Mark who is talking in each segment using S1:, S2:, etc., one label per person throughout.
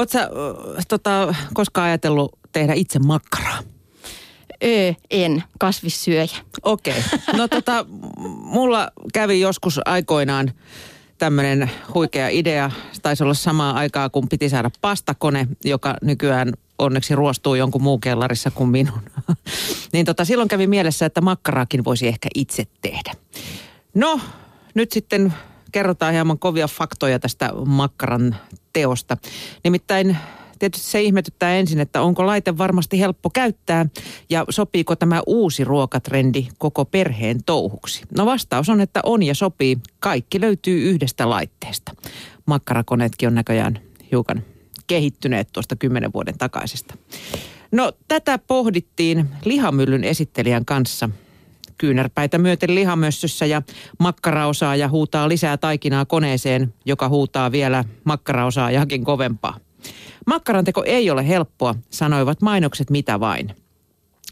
S1: Oletko sä tota, koskaan ajatellut tehdä itse makkaraa?
S2: Öö, en, kasvissyöjä.
S1: Okei. Okay. No tota, mulla kävi joskus aikoinaan tämmöinen huikea idea. Taisi olla samaa aikaa, kun piti saada pastakone, joka nykyään onneksi ruostuu jonkun muun kellarissa kuin minun. niin tota, silloin kävi mielessä, että makkaraakin voisi ehkä itse tehdä. No, nyt sitten kerrotaan hieman kovia faktoja tästä makkaran teosta. Nimittäin tietysti se ihmetyttää ensin, että onko laite varmasti helppo käyttää ja sopiiko tämä uusi ruokatrendi koko perheen touhuksi. No vastaus on, että on ja sopii. Kaikki löytyy yhdestä laitteesta. Makkarakoneetkin on näköjään hiukan kehittyneet tuosta kymmenen vuoden takaisesta. No tätä pohdittiin lihamyllyn esittelijän kanssa kyynärpäitä myöten lihamössössä ja makkaraosaaja huutaa lisää taikinaa koneeseen, joka huutaa vielä makkaraosaajakin kovempaa. Makkaranteko ei ole helppoa, sanoivat mainokset mitä vain.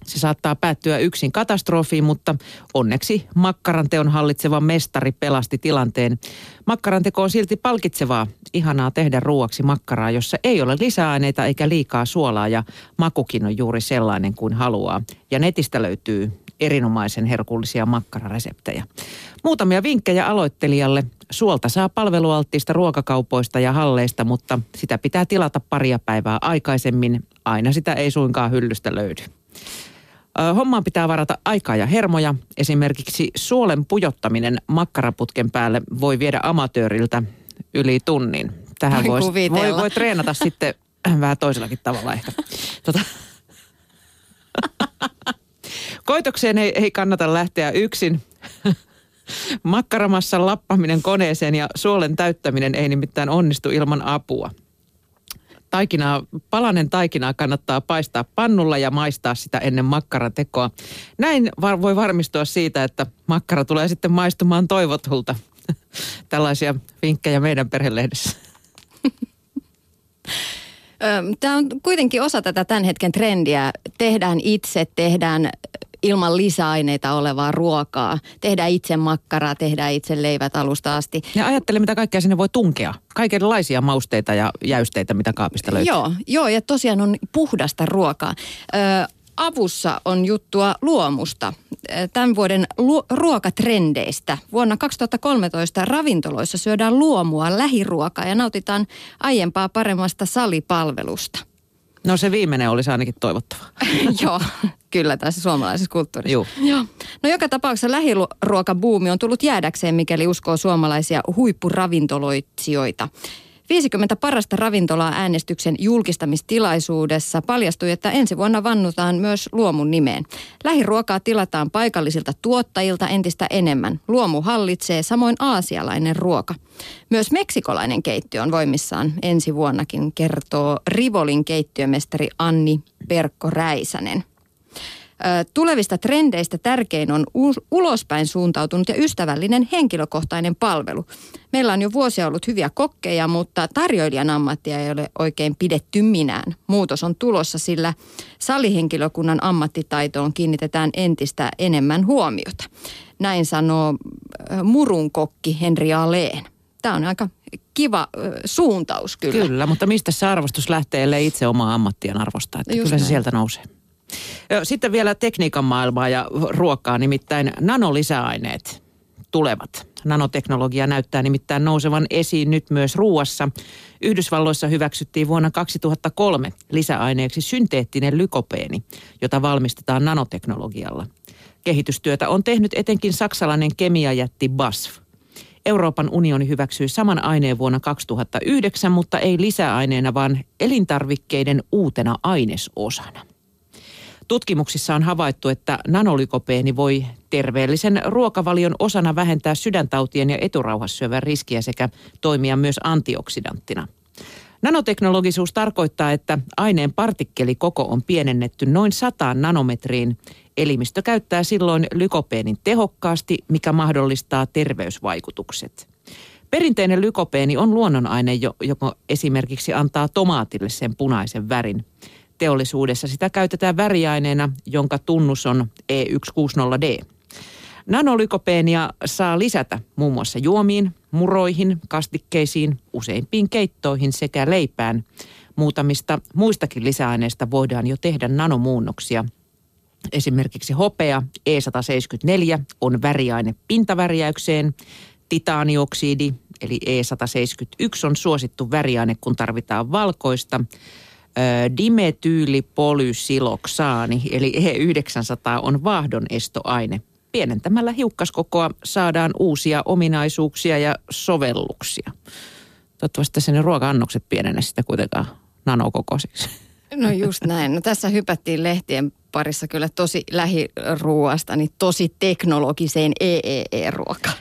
S1: Se saattaa päättyä yksin katastrofiin, mutta onneksi makkaranteon hallitseva mestari pelasti tilanteen. Makkaranteko on silti palkitsevaa. Ihanaa tehdä ruuaksi makkaraa, jossa ei ole lisäaineita eikä liikaa suolaa ja makukin on juuri sellainen kuin haluaa. Ja netistä löytyy erinomaisen herkullisia makkarareseptejä. Muutamia vinkkejä aloittelijalle. Suolta saa palvelualttista ruokakaupoista ja halleista, mutta sitä pitää tilata paria päivää aikaisemmin. Aina sitä ei suinkaan hyllystä löydy. Hommaan pitää varata aikaa ja hermoja. Esimerkiksi suolen pujottaminen makkaraputken päälle voi viedä amatööriltä yli tunnin. Tähän voi, voi, voi treenata sitten vähän toisellakin tavalla ehkä. Tota. Koitokseen ei, ei kannata lähteä yksin. Makkaramassa lappaminen koneeseen ja suolen täyttäminen ei nimittäin onnistu ilman apua. Taikinaa, palanen taikinaa kannattaa paistaa pannulla ja maistaa sitä ennen makkaran tekoa. Näin var, voi varmistua siitä, että makkara tulee sitten maistumaan toivotulta. Tällaisia vinkkejä meidän perhelehdessä.
S2: Tämä on kuitenkin osa tätä tämän hetken trendiä. Tehdään itse, tehdään ilman lisäaineita olevaa ruokaa. Tehdään itse makkaraa, tehdään itse leivät alusta asti.
S1: Ja ajattele, mitä kaikkea sinne voi tunkea. Kaikenlaisia mausteita ja jäysteitä, mitä kaapista löytyy.
S2: Joo, joo ja tosiaan on puhdasta ruokaa. Ö, avussa on juttua luomusta, tämän vuoden lu- ruokatrendeistä. Vuonna 2013 ravintoloissa syödään luomua lähiruokaa ja nautitaan aiempaa paremmasta salipalvelusta.
S1: No se viimeinen olisi ainakin toivottava.
S2: Joo, kyllä tässä suomalaisessa kulttuurissa. Joo. Joo. No joka tapauksessa lähiruokabuumi on tullut jäädäkseen, mikäli uskoo suomalaisia huippuravintoloitsijoita. 50 parasta ravintolaa äänestyksen julkistamistilaisuudessa paljastui, että ensi vuonna vannutaan myös luomun nimeen. Lähiruokaa tilataan paikallisilta tuottajilta entistä enemmän. Luomu hallitsee samoin aasialainen ruoka. Myös meksikolainen keittiö on voimissaan ensi vuonnakin, kertoo Rivolin keittiömestari Anni Perkko Räisänen. Tulevista trendeistä tärkein on ulospäin suuntautunut ja ystävällinen henkilökohtainen palvelu. Meillä on jo vuosia ollut hyviä kokkeja, mutta tarjoilijan ammattia ei ole oikein pidetty minään. Muutos on tulossa, sillä salihenkilökunnan ammattitaitoon kiinnitetään entistä enemmän huomiota. Näin sanoo murun kokki Henri Aleen. Tämä on aika kiva suuntaus kyllä.
S1: Kyllä, mutta mistä se arvostus lähtee, ellei itse omaa ammattiaan arvostaa? Että kyllä se näin. sieltä nousee. Sitten vielä tekniikan maailmaa ja ruokaa, nimittäin nanolisäaineet tulevat. Nanoteknologia näyttää nimittäin nousevan esiin nyt myös ruuassa. Yhdysvalloissa hyväksyttiin vuonna 2003 lisäaineeksi synteettinen lykopeeni, jota valmistetaan nanoteknologialla. Kehitystyötä on tehnyt etenkin saksalainen kemiajätti BASF. Euroopan unioni hyväksyi saman aineen vuonna 2009, mutta ei lisäaineena, vaan elintarvikkeiden uutena ainesosana. Tutkimuksissa on havaittu, että nanolikopeeni voi terveellisen ruokavalion osana vähentää sydäntautien ja eturauhassyövän riskiä sekä toimia myös antioksidanttina. Nanoteknologisuus tarkoittaa, että aineen partikkelikoko on pienennetty noin 100 nanometriin. Elimistö käyttää silloin lykopeenin tehokkaasti, mikä mahdollistaa terveysvaikutukset. Perinteinen lykopeeni on luonnonaine, joka esimerkiksi antaa tomaatille sen punaisen värin teollisuudessa sitä käytetään väriaineena, jonka tunnus on E160D. Nanolykopeenia saa lisätä muun muassa juomiin, muroihin, kastikkeisiin, useimpiin keittoihin sekä leipään. Muutamista muistakin lisäaineista voidaan jo tehdä nanomuunnoksia. Esimerkiksi hopea E174 on väriaine pintavärjäykseen, titaanioksidi eli E171 on suosittu väriaine, kun tarvitaan valkoista. Dimetyylipolysiloksaani eli E900 on vaahdon-estoaine. Pienentämällä hiukkaskokoa saadaan uusia ominaisuuksia ja sovelluksia. Toivottavasti tässä ne ruoka-annokset pienenä sitä kuitenkaan nanokokoisiksi.
S2: No just näin. No tässä hypättiin lehtien parissa kyllä tosi lähiruuasta, niin tosi teknologiseen EEE-ruokaan.